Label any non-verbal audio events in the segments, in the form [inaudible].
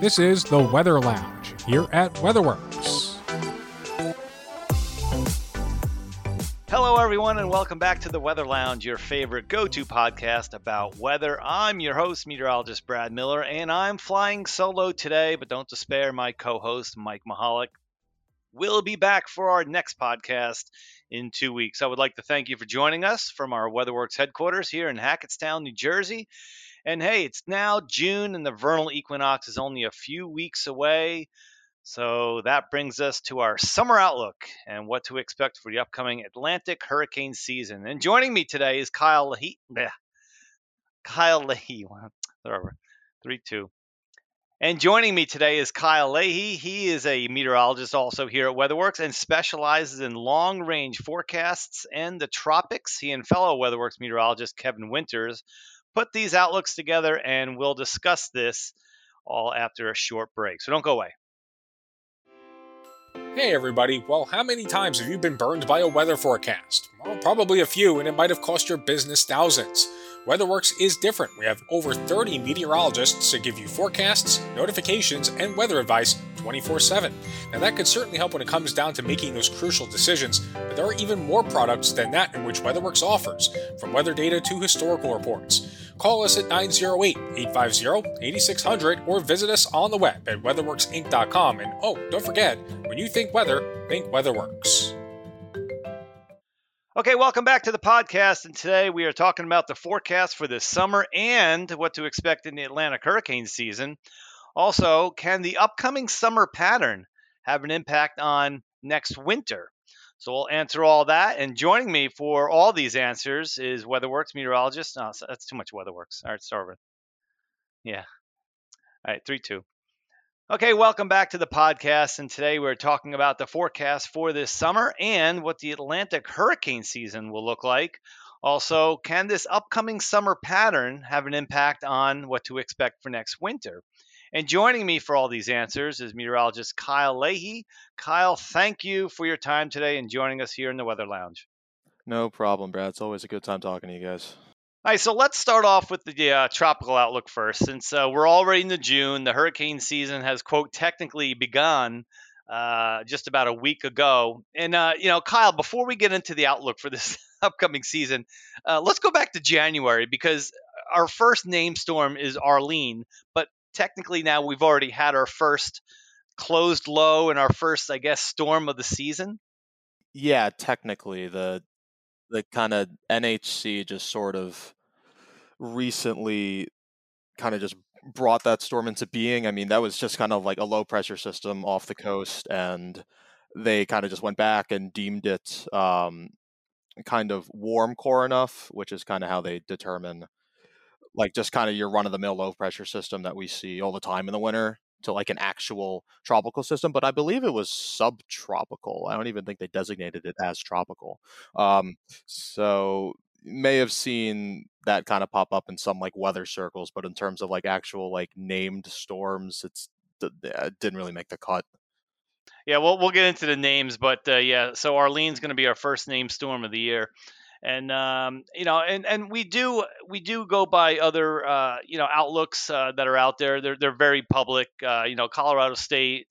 This is the Weather Lounge here at WeatherWorks. Hello, everyone, and welcome back to the Weather Lounge, your favorite go to podcast about weather. I'm your host, meteorologist Brad Miller, and I'm flying solo today, but don't despair, my co host, Mike Mahalik, will be back for our next podcast in two weeks. I would like to thank you for joining us from our WeatherWorks headquarters here in Hackettstown, New Jersey. And hey, it's now June and the vernal equinox is only a few weeks away. So that brings us to our summer outlook and what to expect for the upcoming Atlantic hurricane season. And joining me today is Kyle Leahy. Bleh. Kyle Leahy. [laughs] Three, two. And joining me today is Kyle Leahy. He is a meteorologist also here at WeatherWorks and specializes in long range forecasts and the tropics. He and fellow WeatherWorks meteorologist Kevin Winters put these outlooks together, and we'll discuss this all after a short break. So don't go away. Hey everybody, well, how many times have you been burned by a weather forecast? Well, probably a few, and it might have cost your business thousands. WeatherWorks is different. We have over 30 meteorologists to give you forecasts, notifications, and weather advice 24 7. Now, that could certainly help when it comes down to making those crucial decisions, but there are even more products than that in which WeatherWorks offers, from weather data to historical reports. Call us at 908 850 8600 or visit us on the web at weatherworksinc.com. And oh, don't forget, when you think weather, think WeatherWorks. Okay, welcome back to the podcast. And today we are talking about the forecast for this summer and what to expect in the Atlantic hurricane season. Also, can the upcoming summer pattern have an impact on next winter? So we'll answer all that. And joining me for all these answers is WeatherWorks meteorologist. No, that's too much WeatherWorks. All right, start with. Yeah. All right, three, two. Okay, welcome back to the podcast. And today we're talking about the forecast for this summer and what the Atlantic hurricane season will look like. Also, can this upcoming summer pattern have an impact on what to expect for next winter? And joining me for all these answers is meteorologist Kyle Leahy. Kyle, thank you for your time today and joining us here in the Weather Lounge. No problem, Brad. It's always a good time talking to you guys. All right, so let's start off with the uh, tropical outlook first. Since uh, we're already into June, the hurricane season has, quote, technically begun uh, just about a week ago. And, uh, you know, Kyle, before we get into the outlook for this [laughs] upcoming season, uh, let's go back to January because our first name storm is Arlene, but technically now we've already had our first closed low and our first, I guess, storm of the season. Yeah, technically the the kind of NHC just sort of recently kind of just brought that storm into being. I mean, that was just kind of like a low pressure system off the coast, and they kind of just went back and deemed it um, kind of warm core enough, which is kind of how they determine like just kind of your run of the mill low pressure system that we see all the time in the winter to like an actual tropical system, but I believe it was subtropical. I don't even think they designated it as tropical. Um, so may have seen that kind of pop up in some like weather circles, but in terms of like actual like named storms, it's it didn't really make the cut. Yeah, we'll we'll get into the names, but uh, yeah, so Arlene's going to be our first name storm of the year and um, you know, and and we do we do go by other uh, you know outlooks uh, that are out there. They're they're very public. Uh, you know, Colorado State.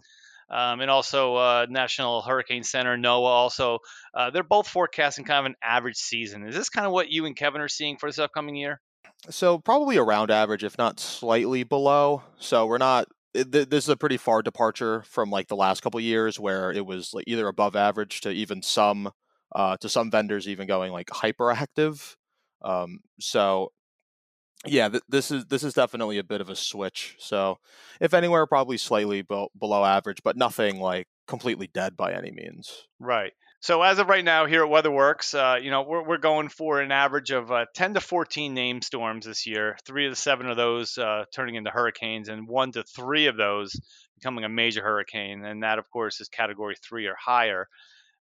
Um, and also uh, National Hurricane Center, NOAA. Also, uh, they're both forecasting kind of an average season. Is this kind of what you and Kevin are seeing for this upcoming year? So probably around average, if not slightly below. So we're not. This is a pretty far departure from like the last couple years where it was like either above average to even some uh, to some vendors even going like hyperactive. Um, so yeah, th- this is this is definitely a bit of a switch. So if anywhere, probably slightly be- below average, but nothing like completely dead by any means. Right. So as of right now, here at WeatherWorks, uh, you know we're, we're going for an average of uh, 10 to 14 name storms this year. Three to seven of those uh, turning into hurricanes, and one to three of those becoming a major hurricane, and that of course is Category three or higher.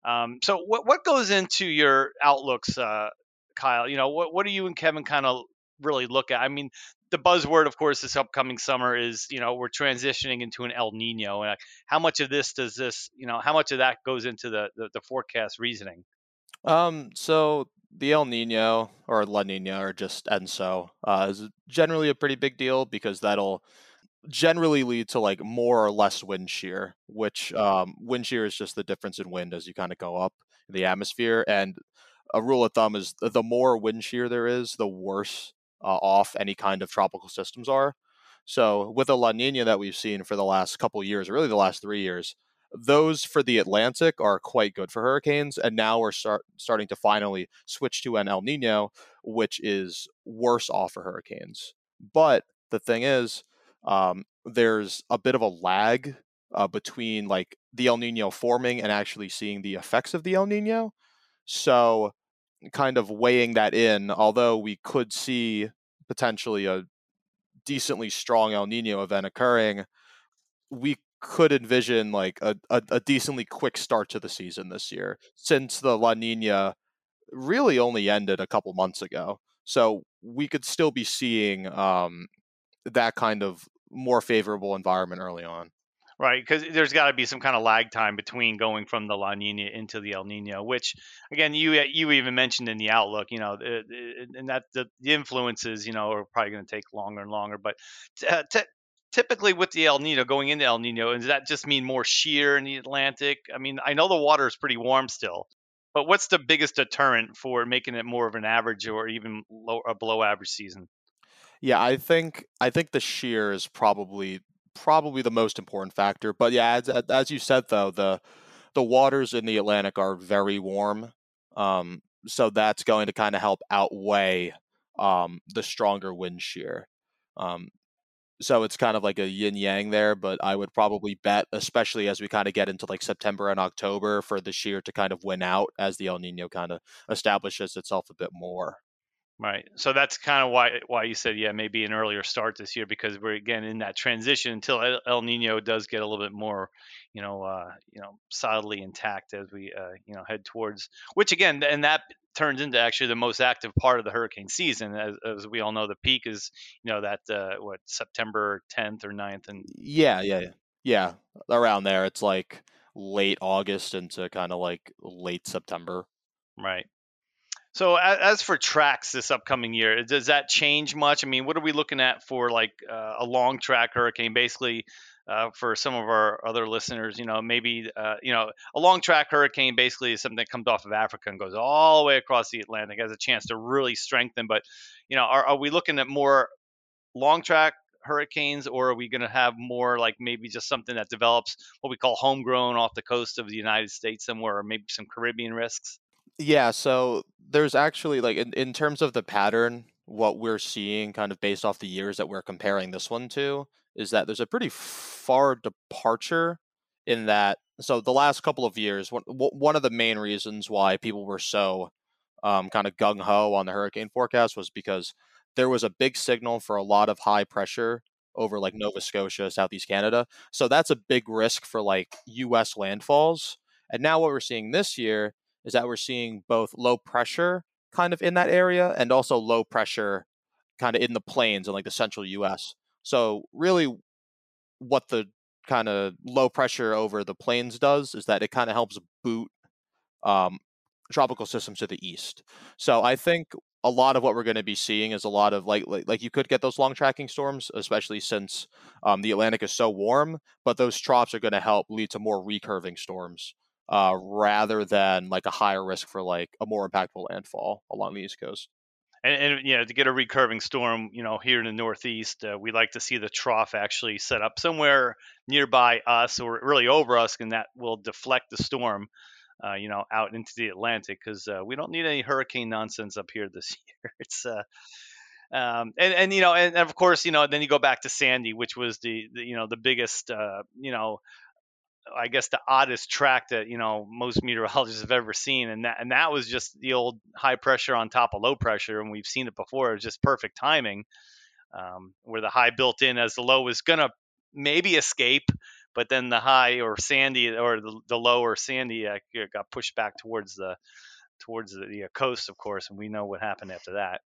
Um, so what what goes into your outlooks, uh, Kyle? You know, what what do you and Kevin kind of really look at? I mean, the buzzword, of course, this upcoming summer is you know we're transitioning into an El Nino, and how much of this does this you know how much of that goes into the the, the forecast reasoning? Um, so the El Nino or La Nina or just ENSO uh, is generally a pretty big deal because that'll generally lead to like more or less wind shear, which um, wind shear is just the difference in wind as you kind of go up in the atmosphere. And a rule of thumb is the more wind shear there is, the worse uh, off any kind of tropical systems are. So with the La Nina that we've seen for the last couple years, really the last three years, those for the Atlantic are quite good for hurricanes, and now we're start, starting to finally switch to an El Nino, which is worse off for hurricanes. But the thing is, um, there's a bit of a lag uh, between like the El Nino forming and actually seeing the effects of the El Nino. So, kind of weighing that in, although we could see potentially a decently strong El Nino event occurring, we could envision like a, a, a, decently quick start to the season this year since the La Nina really only ended a couple months ago. So we could still be seeing um, that kind of more favorable environment early on. Right, because there's got to be some kind of lag time between going from the La Nina into the El Nino, which again you you even mentioned in the outlook, you know, and that the, the influences, you know, are probably going to take longer and longer. But t- uh, t- typically with the El Nino going into El Nino, does that just mean more shear in the Atlantic? I mean, I know the water is pretty warm still, but what's the biggest deterrent for making it more of an average or even low, a below average season? Yeah, I think I think the shear is probably probably the most important factor. But yeah, as as you said though, the the waters in the Atlantic are very warm, um, so that's going to kind of help outweigh um, the stronger wind shear. Um, so it's kind of like a yin yang there, but I would probably bet, especially as we kind of get into like September and October, for the shear to kind of win out as the El Nino kind of establishes itself a bit more. Right. So that's kind of why why you said yeah maybe an earlier start this year because we're again in that transition until El Nino does get a little bit more, you know, uh, you know, solidly intact as we uh, you know head towards which again and that turns into actually the most active part of the hurricane season as, as we all know the peak is you know that uh, what September 10th or 9th and yeah yeah yeah around there it's like late August into kind of like late September. Right. So as for tracks this upcoming year, does that change much? I mean, what are we looking at for like uh, a long track hurricane? Basically, uh, for some of our other listeners, you know, maybe uh, you know a long track hurricane basically is something that comes off of Africa and goes all the way across the Atlantic, has a chance to really strengthen. But you know, are, are we looking at more long track hurricanes, or are we going to have more like maybe just something that develops what we call homegrown off the coast of the United States somewhere, or maybe some Caribbean risks? Yeah, so there's actually like in, in terms of the pattern, what we're seeing kind of based off the years that we're comparing this one to is that there's a pretty far departure in that so the last couple of years one, one of the main reasons why people were so um, kind of gung-ho on the hurricane forecast was because there was a big signal for a lot of high pressure over like Nova Scotia, Southeast Canada. So that's a big risk for like US landfalls. And now what we're seeing this year is that we're seeing both low pressure kind of in that area and also low pressure kind of in the plains and like the central US. So really what the kind of low pressure over the plains does is that it kind of helps boot um, tropical systems to the east. So I think a lot of what we're going to be seeing is a lot of like, like, like you could get those long tracking storms, especially since um, the Atlantic is so warm. But those troughs are going to help lead to more recurving storms uh, rather than like a higher risk for like a more impactful landfall along the east coast. And, and you know, to get a recurving storm, you know, here in the Northeast, uh, we like to see the trough actually set up somewhere nearby us or really over us, and that will deflect the storm. Uh, you know, out into the Atlantic because uh, we don't need any hurricane nonsense up here this [laughs] year. It's uh, um, and and you know, and, of course, you know, then you go back to Sandy, which was the, the you know the biggest uh, you know I guess the oddest track that you know most meteorologists have ever seen, and that and that was just the old high pressure on top of low pressure, and we've seen it before. It was just perfect timing, um, where the high built in as the low was gonna maybe escape, but then the high or sandy or the, the low or sandy uh, got pushed back towards the towards the, the coast, of course, and we know what happened after that.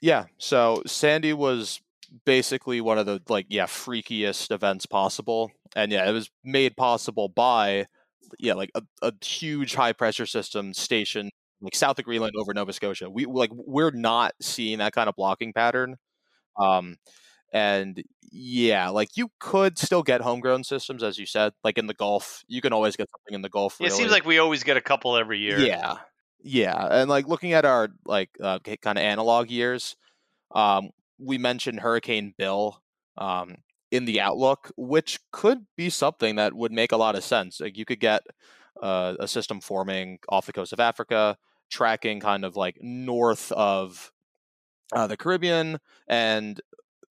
Yeah, so Sandy was basically one of the like yeah freakiest events possible and yeah it was made possible by yeah like a, a huge high pressure system stationed like south of greenland over nova scotia we like we're not seeing that kind of blocking pattern um And yeah, like you could still get homegrown systems, as you said, like in the Gulf. You can always get something in the Gulf. Yeah, It seems like we always get a couple every year. Yeah, yeah, and like looking at our like uh, kind of analog years, um, we mentioned Hurricane Bill um, in the outlook, which could be something that would make a lot of sense. Like you could get uh, a system forming off the coast of Africa, tracking kind of like north of uh, the Caribbean, and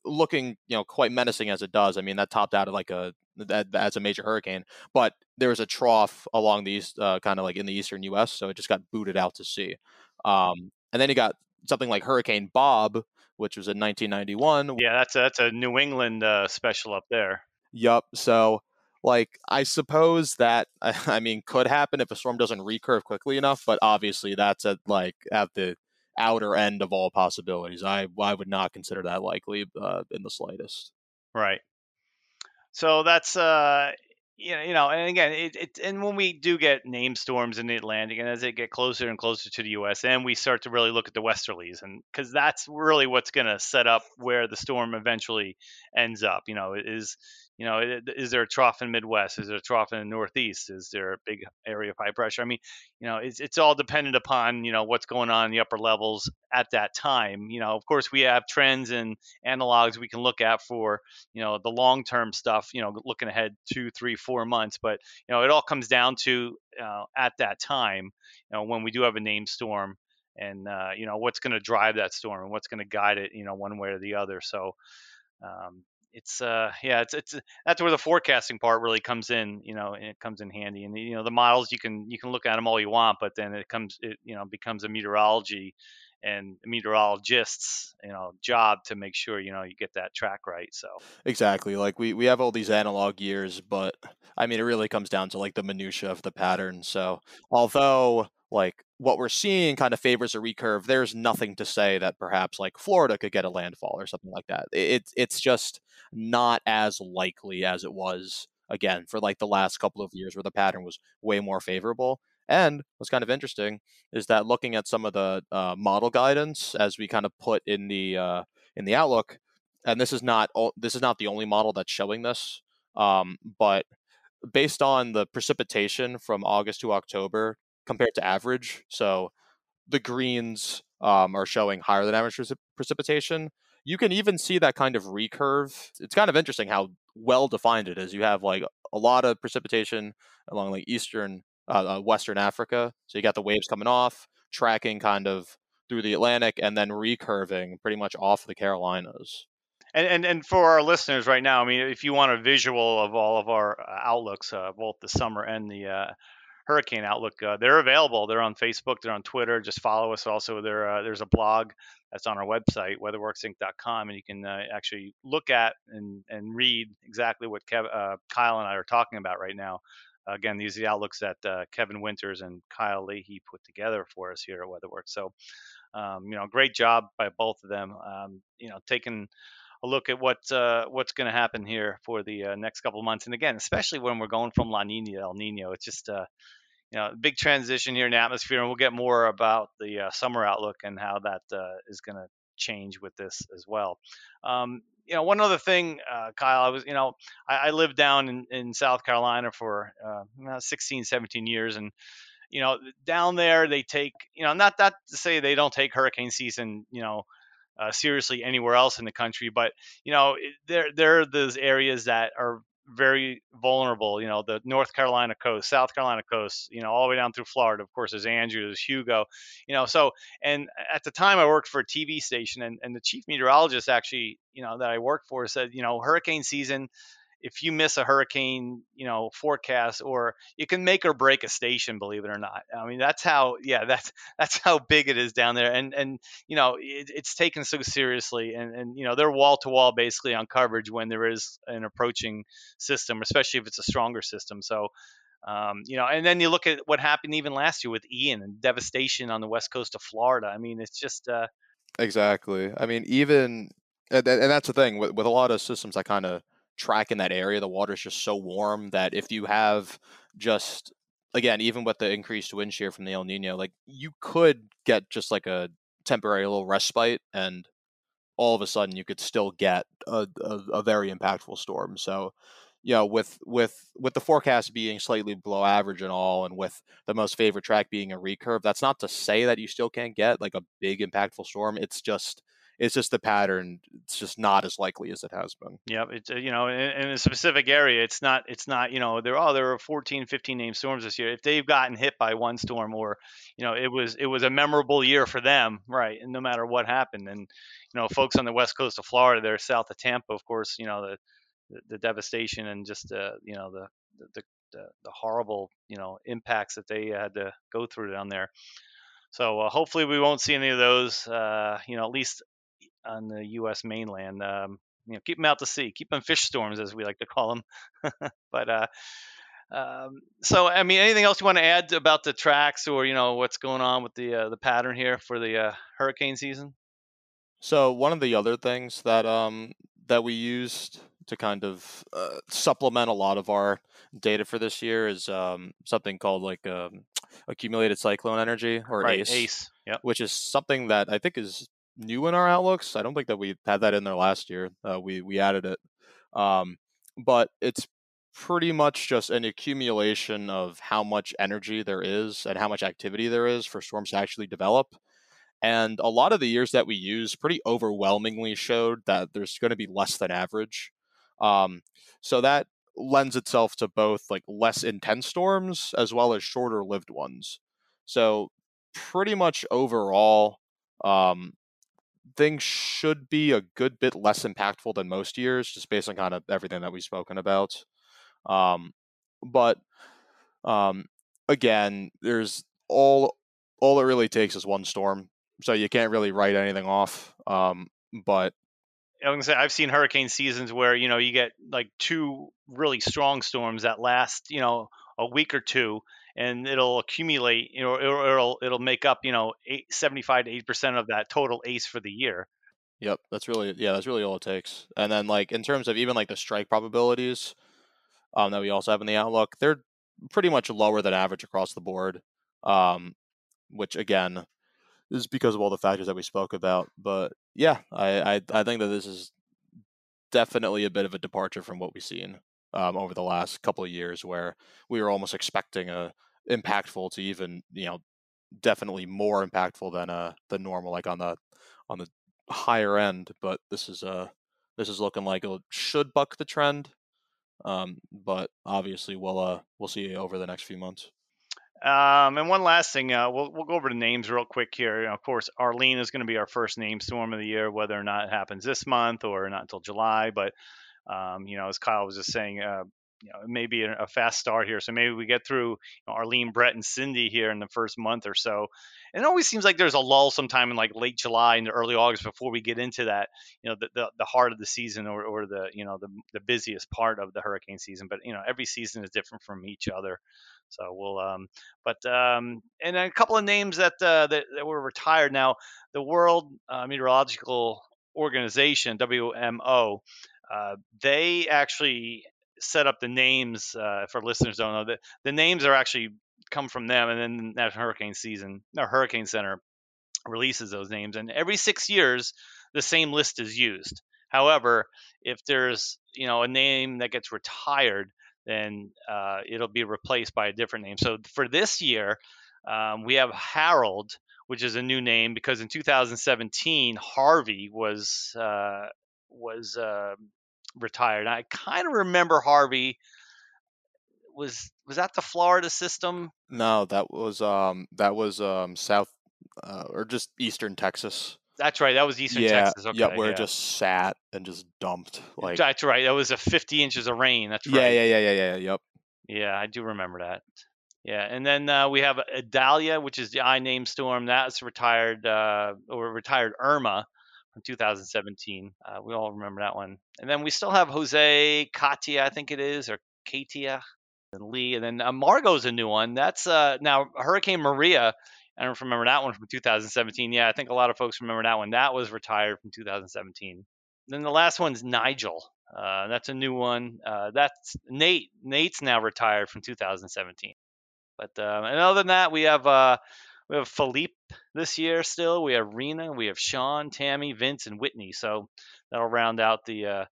looking you know quite menacing as it does. I mean that topped out at like a that as a major hurricane, but there was a trough along the east, uh, kind of like in the eastern U.S., so it just got booted out to sea. Um, and then you got something like Hurricane Bob, which was in 1991. Yeah, that's a, that's a New England uh, special up there. Yup. So like I suppose that [laughs] I mean could happen if a storm doesn't recurve quickly enough, but obviously that's at like at the outer end of all possibilities. I I would not consider that likely uh, in the slightest. Right. So that's uh you know, you know, and again, it, it and when we do get name storms in the Atlantic, and as they get closer and closer to the U.S., and we start to really look at the westerlies, and because that's really what's going to set up where the storm eventually ends up. You know, is you know, is there a trough in Midwest? Is there a trough in the Northeast? Is there a big area of high pressure? I mean, you know, it's, it's all dependent upon, you know, what's going on in the upper levels at that time. You know, of course, we have trends and analogs we can look at for, you know, the long term stuff, you know, looking ahead two, three, four months. But, you know, it all comes down to uh, at that time, you know, when we do have a name storm and, uh, you know, what's going to drive that storm and what's going to guide it, you know, one way or the other. So, um, it's uh yeah it's it's that's where the forecasting part really comes in you know and it comes in handy and you know the models you can you can look at them all you want but then it comes it you know becomes a meteorology and meteorologists you know job to make sure you know you get that track right so. Exactly like we we have all these analog years but i mean it really comes down to like the minutia of the pattern so although like what we're seeing kind of favors a recurve. There's nothing to say that perhaps like Florida could get a landfall or something like that. It's it's just not as likely as it was again for like the last couple of years where the pattern was way more favorable. And what's kind of interesting is that looking at some of the uh, model guidance as we kind of put in the uh, in the outlook, and this is not this is not the only model that's showing this, um, but based on the precipitation from August to October compared to average. So the greens um, are showing higher than average precipitation. You can even see that kind of recurve. It's kind of interesting how well defined it is. You have like a lot of precipitation along like eastern, uh, uh, western Africa. So you got the waves coming off, tracking kind of through the Atlantic, and then recurving pretty much off the Carolinas. And, and and for our listeners right now, I mean, if you want a visual of all of our uh, outlooks, uh, both the summer and the uh, Hurricane Outlook. Uh, they're available. They're on Facebook. They're on Twitter. Just follow us. Also, there uh, there's a blog that's on our website, weatherworksinc.com, and you can uh, actually look at and and read exactly what Kev, uh, Kyle and I are talking about right now. again, these are the outlooks that uh, Kevin Winters and Kyle Leahy put together for us here at WeatherWorks. So, um, you know, great job by both of them. Um, you know, taking a look at what uh, what's going to happen here for the uh, next couple of months. And again, especially when we're going from La Nina to El Nino, it's just uh, you know, big transition here in the atmosphere, and we'll get more about the uh, summer outlook and how that uh, is going to change with this as well. Um, you know, one other thing, uh, Kyle, I was, you know, I, I lived down in, in South Carolina for uh, 16, 17 years, and you know, down there they take, you know, not that to say they don't take hurricane season, you know, uh, seriously anywhere else in the country, but you know, there there are those areas that are very vulnerable. You know, the North Carolina coast, South Carolina coast, you know, all the way down through Florida. Of course, there's Andrew, there's Hugo, you know. So, and at the time I worked for a TV station, and, and the chief meteorologist actually, you know, that I worked for said, you know, hurricane season if you miss a hurricane, you know, forecast, or you can make or break a station, believe it or not. I mean, that's how, yeah, [laughs] that's that's how big it is down there, and and you know, it, it's taken so seriously, and and you know, they're wall to wall basically on coverage when there is an approaching system, especially if it's a stronger system. So. Um, you know, and then you look at what happened even last year with Ian and devastation on the west coast of Florida. I mean, it's just uh, exactly. I mean, even and, and that's the thing with, with a lot of systems i kind of track in that area. The water is just so warm that if you have just again, even with the increased wind shear from the El Nino, like you could get just like a temporary little respite and all of a sudden you could still get a, a, a very impactful storm. So, you know, with with with the forecast being slightly below average and all, and with the most favorite track being a recurve, that's not to say that you still can't get like a big impactful storm. It's just it's just the pattern. It's just not as likely as it has been. Yeah, it's uh, you know in, in, a specific area, it's not it's not you know there oh there were 14, 15 named storms this year. If they've gotten hit by one storm or you know it was it was a memorable year for them, right? And no matter what happened, and you know folks on the west coast of Florida, they're south of Tampa, of course, you know the the, the devastation and just uh, you know the, the the the horrible you know impacts that they had to go through down there. So uh, hopefully we won't see any of those. Uh, you know, at least on the U.S. mainland. Um, you know, keep them out to sea, keep them fish storms, as we like to call them. [laughs] but uh, um, so, I mean, anything else you want to add about the tracks, or you know, what's going on with the uh, the pattern here for the uh, hurricane season? So, one of the other things that um, that we used to kind of uh, supplement a lot of our data for this year is um, something called like um, accumulated cyclone energy or right, ACE, ACE yep. which is something that I think is new in our outlooks. I don't think that we had that in there last year. Uh, we we added it, um, but it's pretty much just an accumulation of how much energy there is and how much activity there is for storms to actually develop. And a lot of the years that we use pretty overwhelmingly showed that there's going to be less than average. Um, so that lends itself to both like less intense storms as well as shorter lived ones. So pretty much overall, um, things should be a good bit less impactful than most years, just based on kind of everything that we've spoken about. Um, but um, again, there's all all it really takes is one storm, so you can't really write anything off. Um, but I was gonna say I've seen hurricane seasons where you know you get like two really strong storms that last you know a week or two, and it'll accumulate. You know, it'll it'll, it'll make up you know eight, 75 to eight percent of that total ace for the year. Yep, that's really yeah, that's really all it takes. And then like in terms of even like the strike probabilities um, that we also have in the outlook, they're pretty much lower than average across the board. Um, which again is because of all the factors that we spoke about. But yeah, I I, I think that this is definitely a bit of a departure from what we've seen um, over the last couple of years, where we were almost expecting a impactful to even you know definitely more impactful than uh the normal like on the on the higher end. But this is uh this is looking like it should buck the trend. Um, but obviously we'll uh we'll see over the next few months. Um, and one last thing, uh, we'll, we'll go over the names real quick here. Of course, Arlene is going to be our first name storm of the year, whether or not it happens this month or not until July. But um, you know, as Kyle was just saying, uh, you know, maybe a, fast start here. So maybe we get through you know, Arlene, Bret, and Cindy here in the first month or so. And it always seems like there's a lull sometime in like late July into early August before we get into that, you know, the, the, the heart of the season or, or the, you know, the, the busiest part of the hurricane season. But, you know, every season is different from each other. So we'll, um, but, um, and a couple of names that, uh, that, that were retired now, the World uh, Meteorological Organization, WMO, uh, they actually set up the names uh, for listeners don't know that the names are actually come from them, and then that hurricane season, or Hurricane Center releases those names, and every six years the same list is used. However, if there's you know a name that gets retired, then uh, it'll be replaced by a different name. So for this year, um, we have Harold, which is a new name because in 2017 Harvey was uh, was uh, retired. I kind of remember Harvey was was that the Florida system? No, that was um that was um south uh, or just eastern Texas. That's right. That was Eastern yeah, Texas. Okay, yeah, where yeah. it just sat and just dumped. Like that's right. That was a 50 inches of rain. That's right. yeah, yeah, yeah, yeah, yeah. Yep. Yeah, I do remember that. Yeah, and then uh, we have Idalia, which is the I name storm. That's retired uh, or retired Irma from 2017. Uh, we all remember that one. And then we still have Jose Katia, I think it is, or Katia and Lee. And then uh, Margot's a new one. That's uh, now Hurricane Maria. I don't remember that one from 2017. Yeah, I think a lot of folks remember that one. That was retired from 2017. Then the last one's Nigel. Uh, that's a new one. Uh, that's Nate. Nate's now retired from 2017. But uh, and other than that, we have uh, we have Philippe this year still. We have Rina, we have Sean, Tammy, Vince, and Whitney. So that'll round out the uh,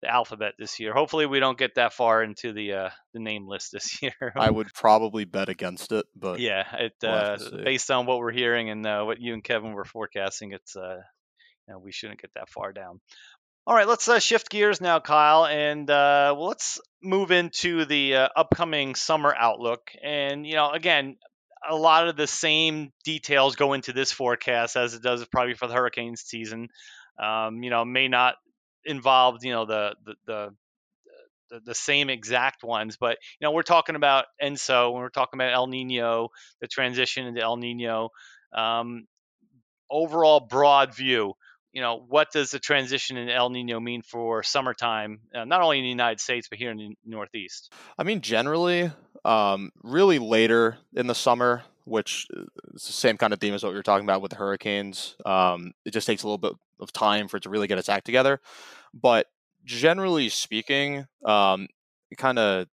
the alphabet this year. Hopefully, we don't get that far into the uh, the name list this [laughs] year. I would probably bet against it, but yeah, it we'll uh, have to see. based on what we're hearing and uh, what you and Kevin were forecasting, it's uh, you know, we shouldn't get that far down. All right, let's uh, shift gears now, Kyle, and uh, well, let's move into the uh, upcoming summer outlook. And you know, again, a lot of the same details go into this forecast as it does probably for the hurricane season. Um, you know, may not involve you know the the, the the, same exact ones, but you know we're talking about ENSO when we're talking about El Nino, the transition into El Nino. Um, overall broad view, you know, what does the transition in El Nino mean for summertime, uh, not only in the United States but here in the Northeast? I mean, generally, um, really later in the summer, which is the same kind of theme as what we were talking about with the hurricanes. Um, it just takes a little bit of time for it to really get its act together. But generally speaking, um, kind of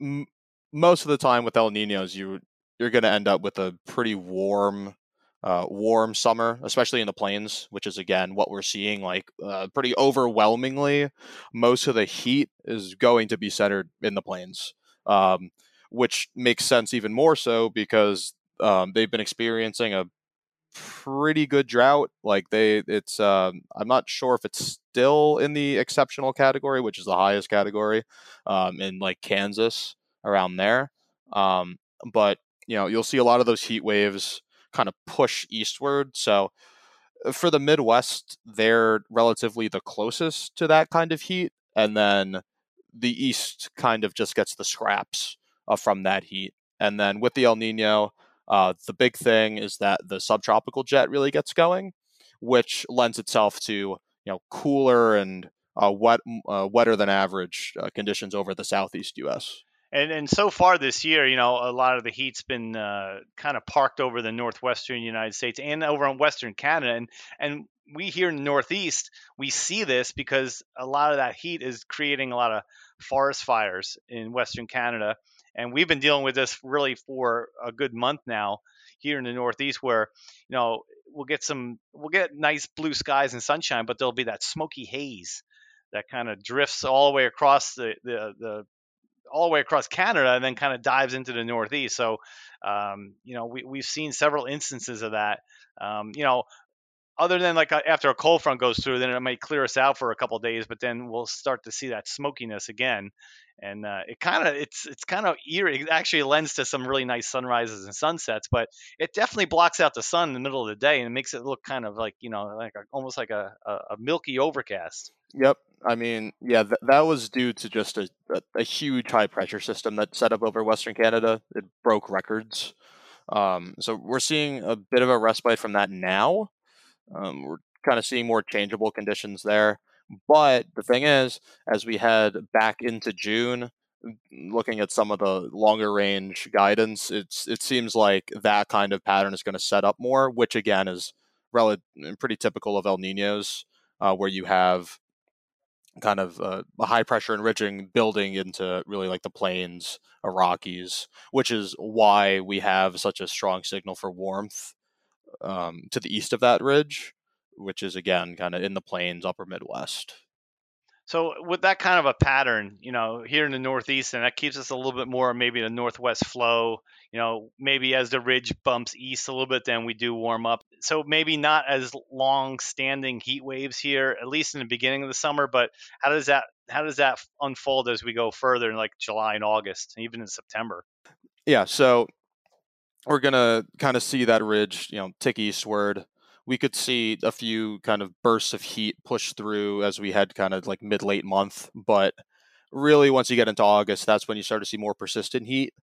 m- most of the time with El Ninos, you you're going to end up with a pretty warm, uh, warm summer, especially in the plains, which is again what we're seeing. Like uh, pretty overwhelmingly, most of the heat is going to be centered in the plains, um, which makes sense even more so because um, they've been experiencing a pretty good drought. Like they, it's um, I'm not sure if it's still in the exceptional category, which is the highest category um, in like Kansas around there. Um, but you know, you'll see a lot of those heat waves kind of push eastward. So uh, for the Midwest, they're relatively the closest to that kind of heat, and then the East kind of just gets the scraps uh, from that heat. And then with the El Nino, uh, the big thing is that the subtropical jet really gets going, which lends itself to you know cooler and uh, wet, uh, wetter than average uh, conditions over the southeast U.S. And and so far this year, you know, a lot of the heat's been uh, kind of parked over the northwestern United States and over in western Canada, and and we here in the Northeast, we see this because a lot of that heat is creating a lot of forest fires in Western Canada, and we've been dealing with this really for a good month now here in the Northeast, where you know we'll get some, we'll get nice blue skies and sunshine, but there'll be that smoky haze that kind of drifts all the way across the the, the all the way across Canada and then kind of dives into the Northeast. So, um, you know, we, we've seen several instances of that. Um, you know, other than like after a cold front goes through, then it might clear us out for a couple days, but then we'll start to see that smokiness again, and uh, it kind of it's it's kind of eerie. It actually lends to some really nice sunrises and sunsets, but it definitely blocks out the sun in the middle of the day and it makes it look kind of like you know like a, almost like a, a, a milky overcast. Yep. I mean, yeah, th- that was due to just a, a, a huge high pressure system that set up over Western Canada. It broke records. Um, so we're seeing a bit of a respite from that now. Um, we're kind of seeing more changeable conditions there. But the thing is, as we head back into June, looking at some of the longer range guidance, it's it seems like that kind of pattern is going to set up more, which again is relative pretty typical of El Ninos, uh, where you have kind of uh, a high pressure enriching building into really like the plains or Rockies, which is why we have such a strong signal for warmth um, to the east of that ridge, which is again kind of in the plains, upper Midwest. So with that kind of a pattern, you know, here in the Northeast, and that keeps us a little bit more maybe the northwest flow. You know, maybe as the ridge bumps east a little bit, then we do warm up. So maybe not as long-standing heat waves here, at least in the beginning of the summer. But how does that how does that unfold as we go further in like July and August, even in September? Yeah, so we're gonna kind of see that ridge, you know, tick eastward. We could see a few kind of bursts of heat push through as we head kind of like mid late month, but really once you get into August, that's when you start to see more persistent heat.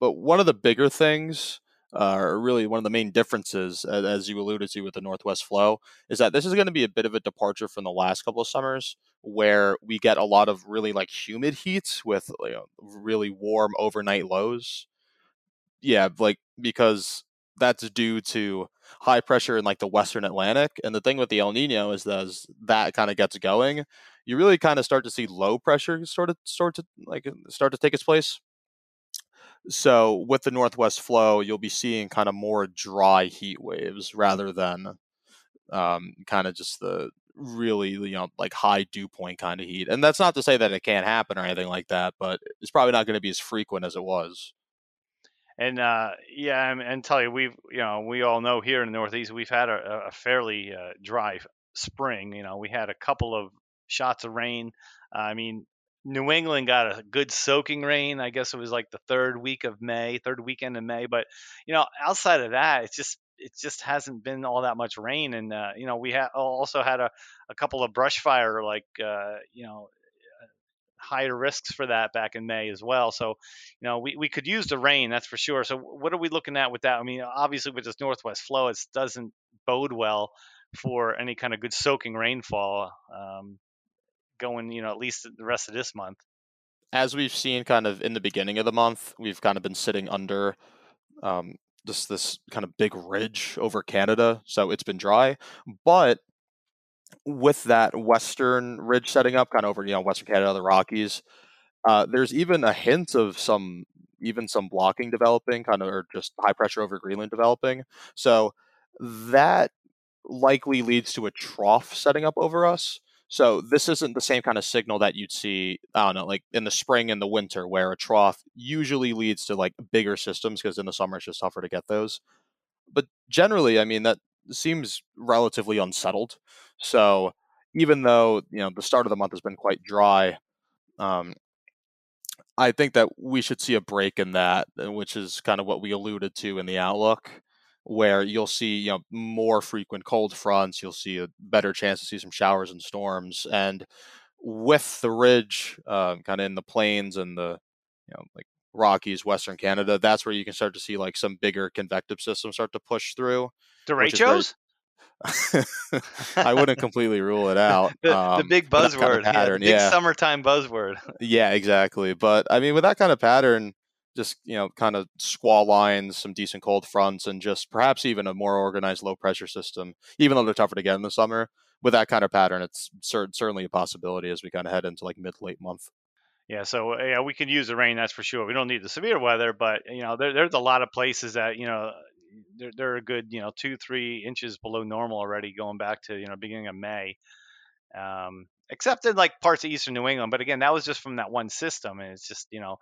But one of the bigger things, uh, or really one of the main differences, as you alluded to with the Northwest flow, is that this is going to be a bit of a departure from the last couple of summers, where we get a lot of really like humid heat with you know, really warm overnight lows yeah, like because that's due to high pressure in like the western Atlantic. And the thing with the El Nino is that as that kind of gets going, you really kind of start to see low pressure sort of start to like start to take its place. So with the northwest flow, you'll be seeing kind of more dry heat waves rather than um, kind of just the really you know like high dew point kind of heat. And that's not to say that it can't happen or anything like that, but it's probably not going to be as frequent as it was. And uh, yeah, and, and tell you, we've you know we all know here in the Northeast we've had a, a fairly uh, dry spring. You know, we had a couple of shots of rain. Uh, I mean, New England got a good soaking rain. I guess it was like the third week of May, third weekend of May. But you know, outside of that, it's just it just hasn't been all that much rain. And uh, you know, we ha- also had a, a couple of brush fire like uh, you know higher risks for that back in May as well. So, you know, we, we could use the rain, that's for sure. So, what are we looking at with that? I mean, obviously, with this northwest flow, it doesn't bode well for any kind of good soaking rainfall um, going, you know, at least the rest of this month. As we've seen kind of in the beginning of the month, we've kind of been sitting under um, just this kind of big ridge over Canada. So it's been dry. But with that western ridge setting up, kind of over you know Western Canada, the Rockies, uh, there's even a hint of some even some blocking developing, kind of or just high pressure over Greenland developing. So that likely leads to a trough setting up over us. So this isn't the same kind of signal that you'd see, I don't know, like in the spring and the winter, where a trough usually leads to like bigger systems because in the summer it's just tougher to get those. But generally, I mean that seems relatively unsettled. So even though you know the start of the month has been quite dry, um, I think that we should see a break in that, uh, which is kind of what we alluded to in the outlook, where you'll see you know more frequent cold fronts, you'll see a better chance to see some showers and storms, and with the ridge uh, kind of in the plains and the you know like Rockies, Western Canada, that's where you can start to see like some bigger convective systems start to push through. Derechos? [laughs] I wouldn't completely rule it out. [laughs] the, um, the, big buzzword, kind of pattern, yeah, big yeah. summertime buzzword. [laughs] yeah, exactly. But I mean, with that kind of pattern, just you know, kind of squall lines, some decent cold fronts, and just perhaps even a more organized low pressure system. Even though they're tougher to get in the summer, with that kind of pattern, it's cer- certainly a possibility as we kind of head into like mid late month. Yeah, so yeah, we can use the rain, that's for sure. We don't need the severe weather, but you know, there, there's a lot of places that you know they're, they're a good you know two three inches below normal already going back to you know beginning of May. Um, except in like parts of eastern New England, but again, that was just from that one system, and it's just you know.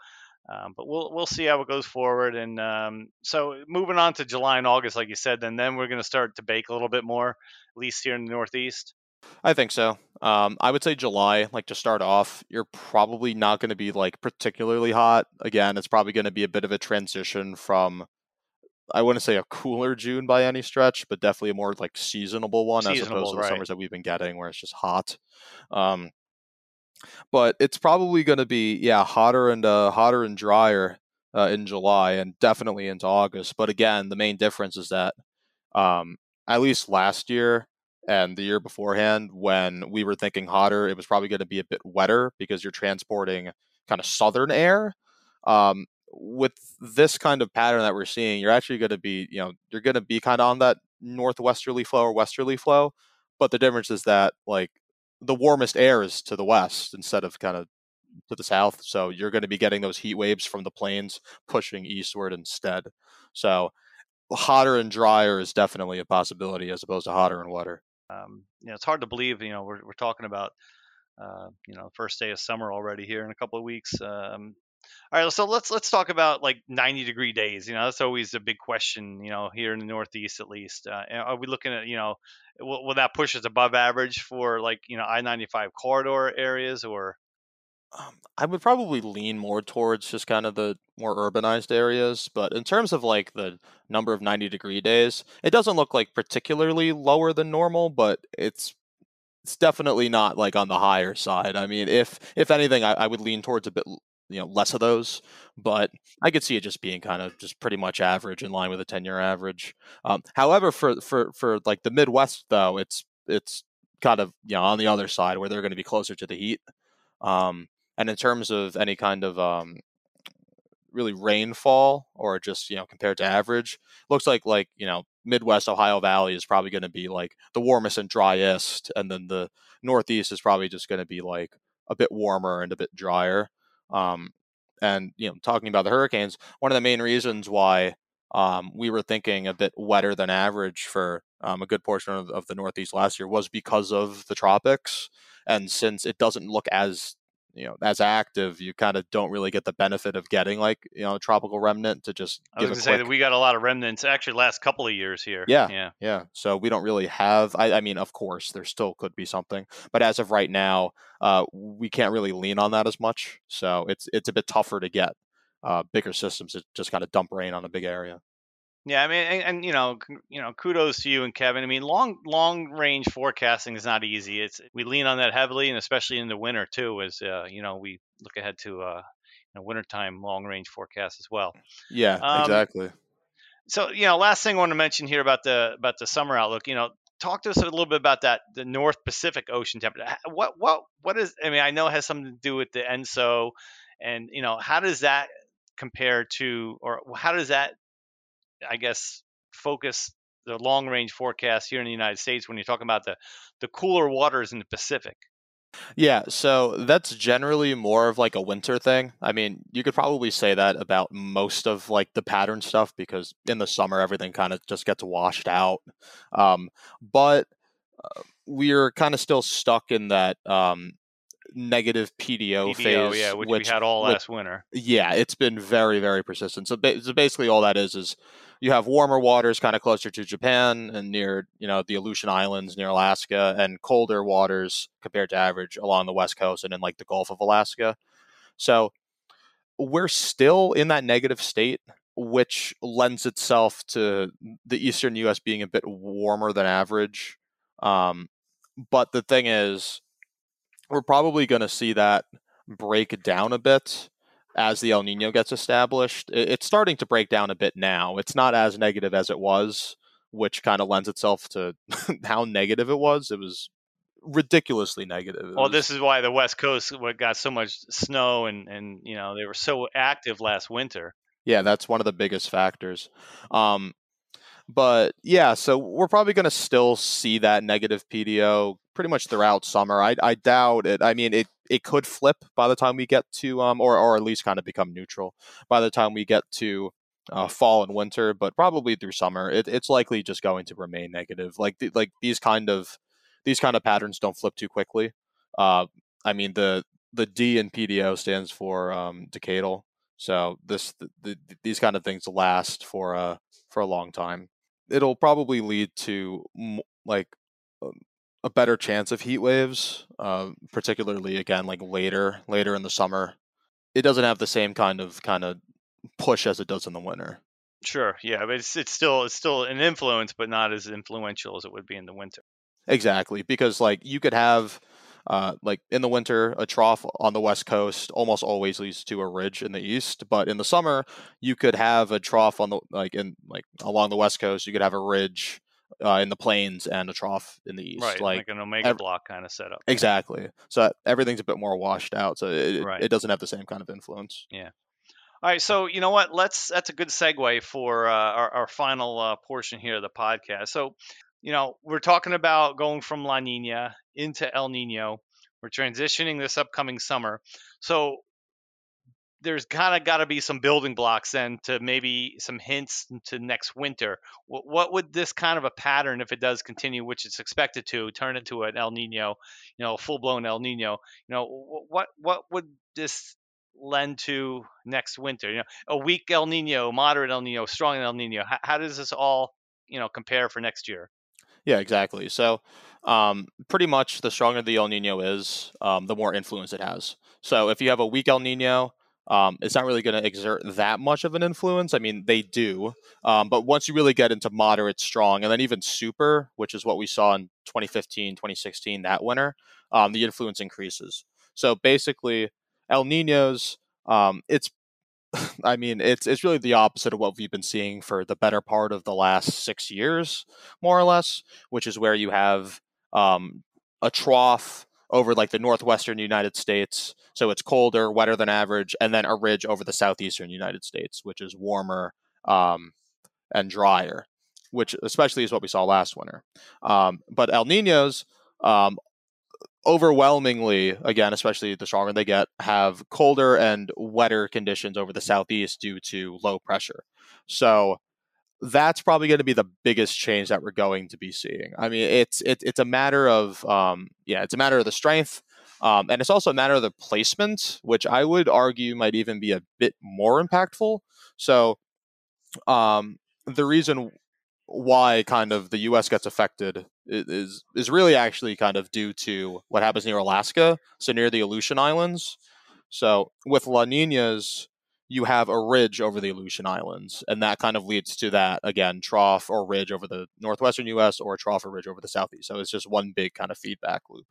Um, but we'll we'll see how it goes forward, and um, so moving on to July and August, like you said, then then we're going to start to bake a little bit more, at least here in the Northeast. I think so. Um, I would say July, like to start off, you're probably not going to be like particularly hot. Again, it's probably going to be a bit of a transition from I wouldn't say a cooler June by any stretch, but definitely a more like seasonable one seasonable, as opposed to the right. summers that we've been getting where it's just hot. Um, but it's probably going to be yeah hotter and uh, hotter and drier uh, in July and definitely into August. But again, the main difference is that um, at least last year and the year beforehand, when we were thinking hotter, it was probably going to be a bit wetter because you're transporting kind of southern air. Um, with this kind of pattern that we're seeing, you're actually going to be, you know, you're going to be kind of on that northwesterly flow or westerly flow. But the difference is that, like, the warmest air is to the west instead of kind of to the south. So you're going to be getting those heat waves from the plains pushing eastward instead. So hotter and drier is definitely a possibility as opposed to hotter and wetter. Um, you know, it's hard to believe, you know, we're, we're talking about, uh, you know, first day of summer already here in a couple of weeks. Um, all right, so let's let's talk about like 90 degree days. You know, that's always a big question. You know, here in the Northeast at least, uh, are we looking at you know, will, will, that push us above average for like you know I-95 corridor areas or? Um, I would probably lean more towards just kind of the more urbanized areas, but in terms of like the number of 90 degree days, it doesn't look like particularly lower than normal, but it's it's definitely not like on the higher side. I mean, if if anything, I, I would lean towards a bit you know less of those but i could see it just being kind of just pretty much average in line with a 10 year average um, however for for for like the midwest though it's it's kind of you know on the other side where they're going to be closer to the heat um, and in terms of any kind of um, really rainfall or just you know compared to average looks like like you know midwest ohio valley is probably going to be like the warmest and driest and then the northeast is probably just going to be like a bit warmer and a bit drier um, and you know, talking about the hurricanes, one of the main reasons why um, we were thinking a bit wetter than average for um, a good portion of, of, the Northeast last year was because of the tropics. And since it doesn't look as you know as active, you kind of don't really get the benefit of getting like you know a tropical remnant to just. I was going to say that we got a lot of remnants actually last couple of years here. Yeah, yeah, yeah. So we don't really have. I, I mean, of course, there still could be something, but as of right now, uh, we can't really lean on that as much. So it's it's a bit tougher to get uh, bigger systems that just kind of dump rain on a big area. Yeah, I mean, and, and, you know, you know, kudos to you and Kevin. I mean, long long range forecasting is not easy. It's we lean on that heavily, and especially in the winter too. As uh, you know, we look ahead to uh, you know, wintertime long range forecast as well. Yeah, um, exactly. So you know, last thing I want to mention here about the about the summer outlook. You know, talk to us a little bit about that the North Pacific Ocean temperature. What what what is? I mean, I know it has something to do with the ENSO, and you know, how does that compare to, or how does that I guess, focus the long range forecast here in the United States when you're talking about the, the cooler waters in the Pacific? Yeah, so that's generally more of like a winter thing. I mean, you could probably say that about most of like the pattern stuff because in the summer everything kind of just gets washed out. Um, but uh, we're kind of still stuck in that um, negative PDO, PDO phase, yeah, which, which, we had all last winter. Yeah, it's been very, very persistent. So, ba- so basically, all that is is you have warmer waters kind of closer to Japan and near, you know, the Aleutian Islands near Alaska, and colder waters compared to average along the west coast and in like the Gulf of Alaska. So we're still in that negative state, which lends itself to the eastern U.S. being a bit warmer than average. Um, but the thing is, we're probably going to see that break down a bit as the El Nino gets established. It's starting to break down a bit now. It's not as negative as it was, which kind of lends itself to [laughs] how negative it was. It was ridiculously negative. It well, was... this is why the West Coast got so much snow and and you know they were so active last winter. Yeah, that's one of the biggest factors. Um, but yeah, so we're probably going to still see that negative PDO pretty much throughout summer. I, I doubt it. I mean, it, it could flip by the time we get to, um, or, or at least kind of become neutral by the time we get to uh, fall and winter, but probably through summer, it, it's likely just going to remain negative. Like, like these kind of, these kind of patterns don't flip too quickly. Uh, I mean, the, the D in PDO stands for um, decadal. So this, the, the, these kind of things last for, uh, for a long time. It'll probably lead to like um, a better chance of heat waves, uh, particularly again like later later in the summer. It doesn't have the same kind of kind of push as it does in the winter. Sure, yeah, but it's it's still it's still an influence, but not as influential as it would be in the winter. Exactly, because like you could have uh, like in the winter, a trough on the west coast almost always leads to a ridge in the east. But in the summer, you could have a trough on the like in like along the west coast. You could have a ridge uh, in the plains and a trough in the east. Right, like, like an omega ev- block kind of setup. Exactly. So everything's a bit more washed out. So it, right. it doesn't have the same kind of influence. Yeah. All right, so you know what? Let's. That's a good segue for uh, our, our final uh, portion here of the podcast. So, you know, we're talking about going from La Nina into El Nino. We're transitioning this upcoming summer. So, there's kind of got to be some building blocks then to maybe some hints to next winter. What, what, would this kind of a pattern, if it does continue, which it's expected to, turn into an El Nino, you know, full blown El Nino? You know, what what would this lend to next winter? You know, a weak El Nino, moderate El Nino, strong El Nino. How, how does this all you know compare for next year? Yeah, exactly. So, um, pretty much the stronger the El Nino is, um, the more influence it has. So, if you have a weak El Nino, um, it's not really going to exert that much of an influence. I mean, they do, um, but once you really get into moderate, strong, and then even super, which is what we saw in 2015, 2016, that winter, um, the influence increases. So basically, El Ninos, um, it's, [laughs] I mean, it's it's really the opposite of what we've been seeing for the better part of the last six years, more or less, which is where you have um, a trough over like the northwestern United States. So it's colder, wetter than average, and then a ridge over the southeastern United States, which is warmer um, and drier, which especially is what we saw last winter. Um, but El Ninos, um, overwhelmingly, again, especially the stronger they get, have colder and wetter conditions over the southeast due to low pressure. So that's probably going to be the biggest change that we're going to be seeing. I mean, it's it, it's a matter of um, yeah, it's a matter of the strength, um, and it's also a matter of the placement, which I would argue might even be a bit more impactful. So, um, the reason why kind of the U.S. gets affected is is really actually kind of due to what happens near Alaska, so near the Aleutian Islands. So with La Ninas, you have a ridge over the Aleutian Islands, and that kind of leads to that again trough or ridge over the northwestern U.S. or a trough or ridge over the southeast. So it's just one big kind of feedback loop.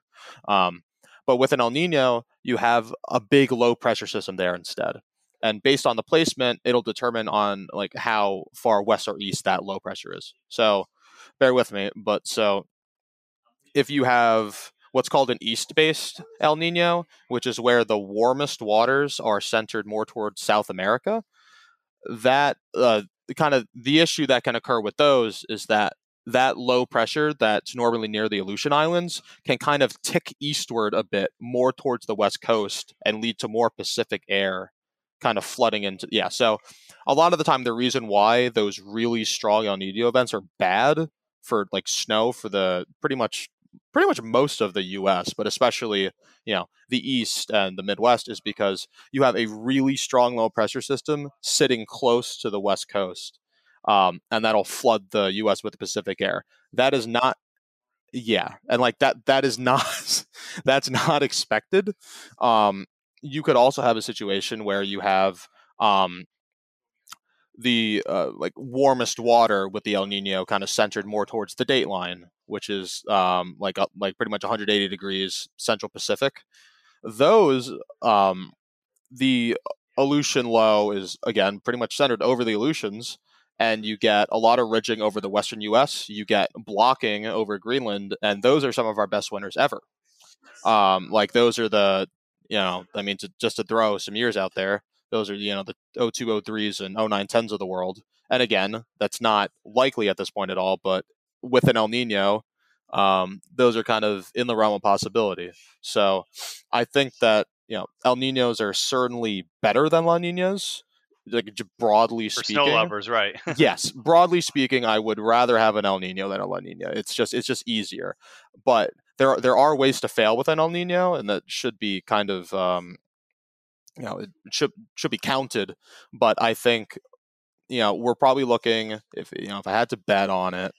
Um, but with an El Nino, you have a big low pressure system there instead, and based on the placement, it'll determine on like how far west or east that low pressure is. So bear with me, but so if you have what's called an east based El Nino, which is where the warmest waters are centered more towards South America. That uh, kind of the issue that can occur with those is that that low pressure that's normally near the Aleutian Islands can kind of tick eastward a bit more towards the west coast and lead to more Pacific air kind of flooding into yeah so a lot of the time the reason why those really strong El Nino events are bad for like snow for the pretty much pretty much most of the U.S., but especially you know the East and the Midwest, is because you have a really strong low pressure system sitting close to the West Coast, um, and that'll flood the U.S. with the Pacific air. That is not, yeah, and like that that is not [laughs] that's not expected. Um, you could also have a situation where you have um, the uh, like warmest water with the El Nino kind of centered more towards the date line, which is um, like uh, like pretty much 180 degrees Central Pacific. Those um, the Aleutian low is again pretty much centered over the Aleutians, and you get a lot of ridging over the western U.S. You get blocking over Greenland, and those are some of our best winters ever. Um, like those are the you know I mean to, just to throw some years out there those are, you know, the 0203s and 0910s of the world. And again, that's not likely at this point at all, but with an El Nino, um, those are kind of in the realm of possibility. So I think that, you know, El Ninos are certainly better than La Ninas like broadly For speaking. snow lovers, right? [laughs] yes, broadly speaking, I would rather have an El Nino than a La Nina. It's just it's just easier. But there are, there are ways to fail with an El Nino, and that should be kind of um, you know it should should be counted but i think you know we're probably looking if you know if i had to bet on it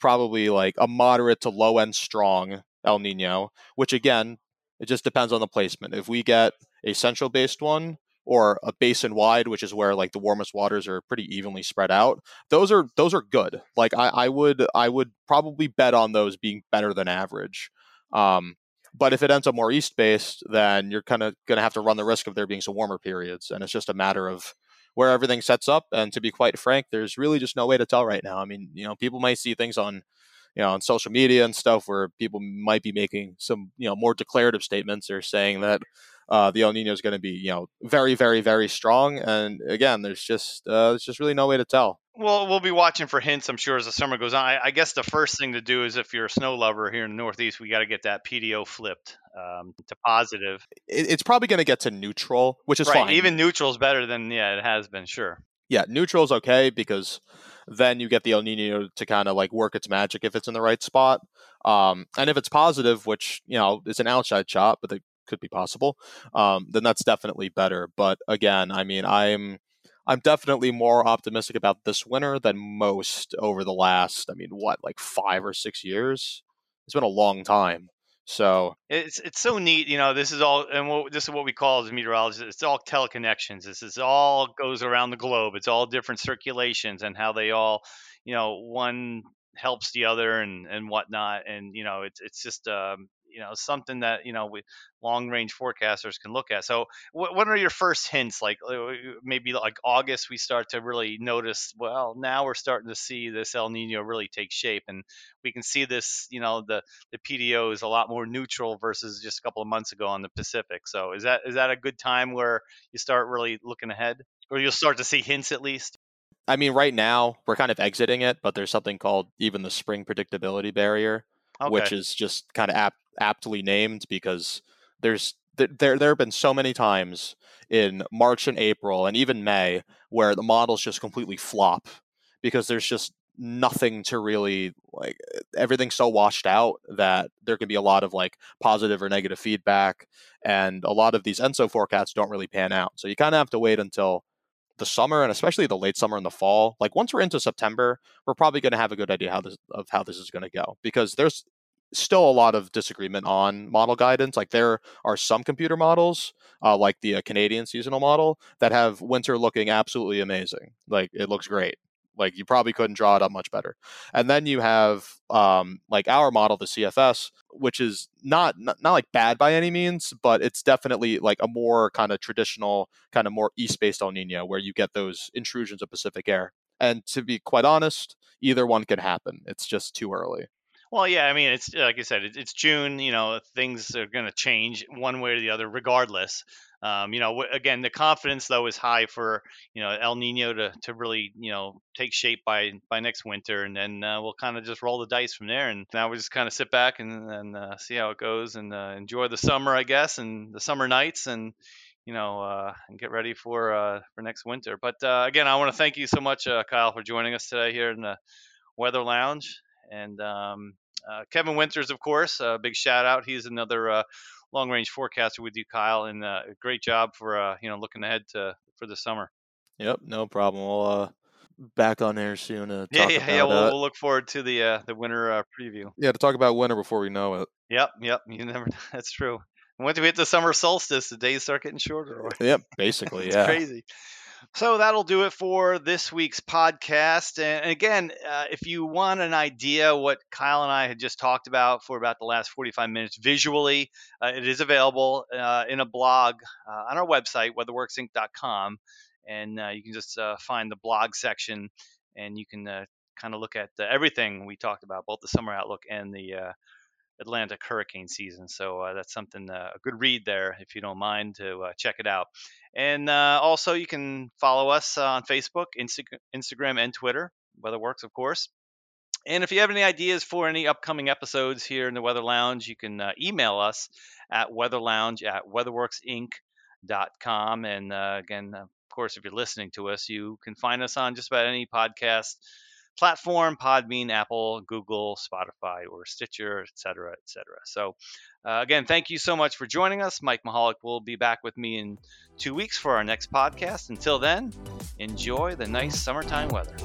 probably like a moderate to low end strong el nino which again it just depends on the placement. If we get a central based one or a basin wide which is where like the warmest waters are pretty evenly spread out those are those are good. Like i, I would i would probably bet on those being better than average. Um, but if it ends up more east based, then you're kind of going to have to run the risk of there being some warmer periods. And it's just a matter of where everything sets up. And to be quite frank, there's really just no way to tell right now. I mean, you know, people might see things on, you know, on social media and stuff where people might be making some, you know, more declarative statements or saying that uh, the El Nino is going to be, you know, very, very, very strong. And again, there's just, uh, there's just really no way to tell. Well, we'll be watching for hints, I'm sure, as the summer goes on. I, I, guess the first thing to do is if you're a snow lover here in the Northeast, we got to get that PDO flipped um, to positive. It, it's probably going to get to neutral, which is right. fine. Even neutral is better than, yeah, it has been, sure. Yeah, neutral is okay because then you get the El Nino to kind of like work its magic if it's in the right spot. Um, and if it's positive, which, you know, is an outside shot, but it could be possible, um, then that's definitely better. But again, I mean, I'm I'm definitely more optimistic about this winter than most over the last, I mean, what, like five or six years? It's been a long time. So it's it's so neat, you know. This is all, and what, this is what we call as meteorologists. It's all teleconnections. This is all goes around the globe. It's all different circulations and how they all, you know, one helps the other and and whatnot. And you know, it's it's just um, you know something that you know we long range forecasters can look at. So what, what are your first hints? Like uh, maybe like August we start to really notice. Well, now we're starting to see this El Nino really take shape, and we can see this. You know the the PDO is a lot more neutral versus just a couple of months ago on the Pacific. So is that is that a good time where you start really looking ahead, or you'll start to see hints at least? I mean, right now we're kind of exiting it, but there's something called even the spring predictability barrier, okay. which is just kind of apt aptly named because there's there there have been so many times in March and April and even May where the models just completely flop because there's just nothing to really like eh, everything's so washed out that there can be a lot of like positive or negative feedback and a lot of these enso forecasts don't really pan out. So you kind of have to wait until the summer and especially the late summer and the fall. Like once we're into september we're probably going to have a good idea how this of how this is going to go because there's still a lot of disagreement on model guidance. Like there are some computer models, uh, like the uh, Canadian seasonal model, that have winter looking absolutely amazing. Like it looks great. Like you probably couldn't draw it up much better. And then you have um, like our model, the CFS, which is not, not not like bad by any means, but it's definitely like a more kind of traditional, kind of more east-based El Nino, where you get those intrusions of Pacific air. And to be quite honest, either one can happen. It's just too early. Well, yeah, I mean, it's like I said, it's June. You know, things are going to change one way or the other, regardless. Um, you know, again, the confidence though is high for you know El Nino to, to really you know take shape by by next winter, and then uh, we'll kind of just roll the dice from there. And now we just kind of sit back and, and uh, see how it goes, and uh, enjoy the summer, I guess, and the summer nights, and you know, uh, and get ready for uh, for next winter. But uh, again, I want to thank you so much, Kyle, for joining us today here in the Weather Lounge. And um, uh, Kevin Winters, of course, a big shout out. He's another uh, long range forecaster with you, Kyle, and uh, a great job for uh, you know looking ahead to for the summer. Yep, no problem. We'll uh, back on there soon. To yeah, yeah, about, yeah. We'll, we'll, look forward to the uh, the winter preview. Yeah, to talk about winter before we know it. Yep, yep. You never. [laughs] That's true. Once we hit the summer solstice, the days start getting shorter. Yep, basically, [laughs] yeah. Crazy. So that'll do it for this week's podcast. And again, uh, if you want an idea what Kyle and I had just talked about for about the last 45 minutes visually, uh, it is available uh, in a blog uh, on our website, weatherworksinc.com. And uh, you can just uh, find the blog section and you can kind of look at everything we talked about, both the summer outlook and the Atlantic hurricane season. So uh, that's something, uh, a good read there, if you don't mind to uh, check it out. And uh, also, you can follow us on Facebook, Insta- Instagram, and Twitter. WeatherWorks, of course. And if you have any ideas for any upcoming episodes here in the Weather Lounge, you can uh, email us at weatherlounge at weatherworksinc.com. And uh, again, of course, if you're listening to us, you can find us on just about any podcast platform Podbean, Apple, Google, Spotify, or Stitcher, etc., etc. So, uh, again, thank you so much for joining us. Mike Mahalik will be back with me in two weeks for our next podcast. Until then, enjoy the nice summertime weather.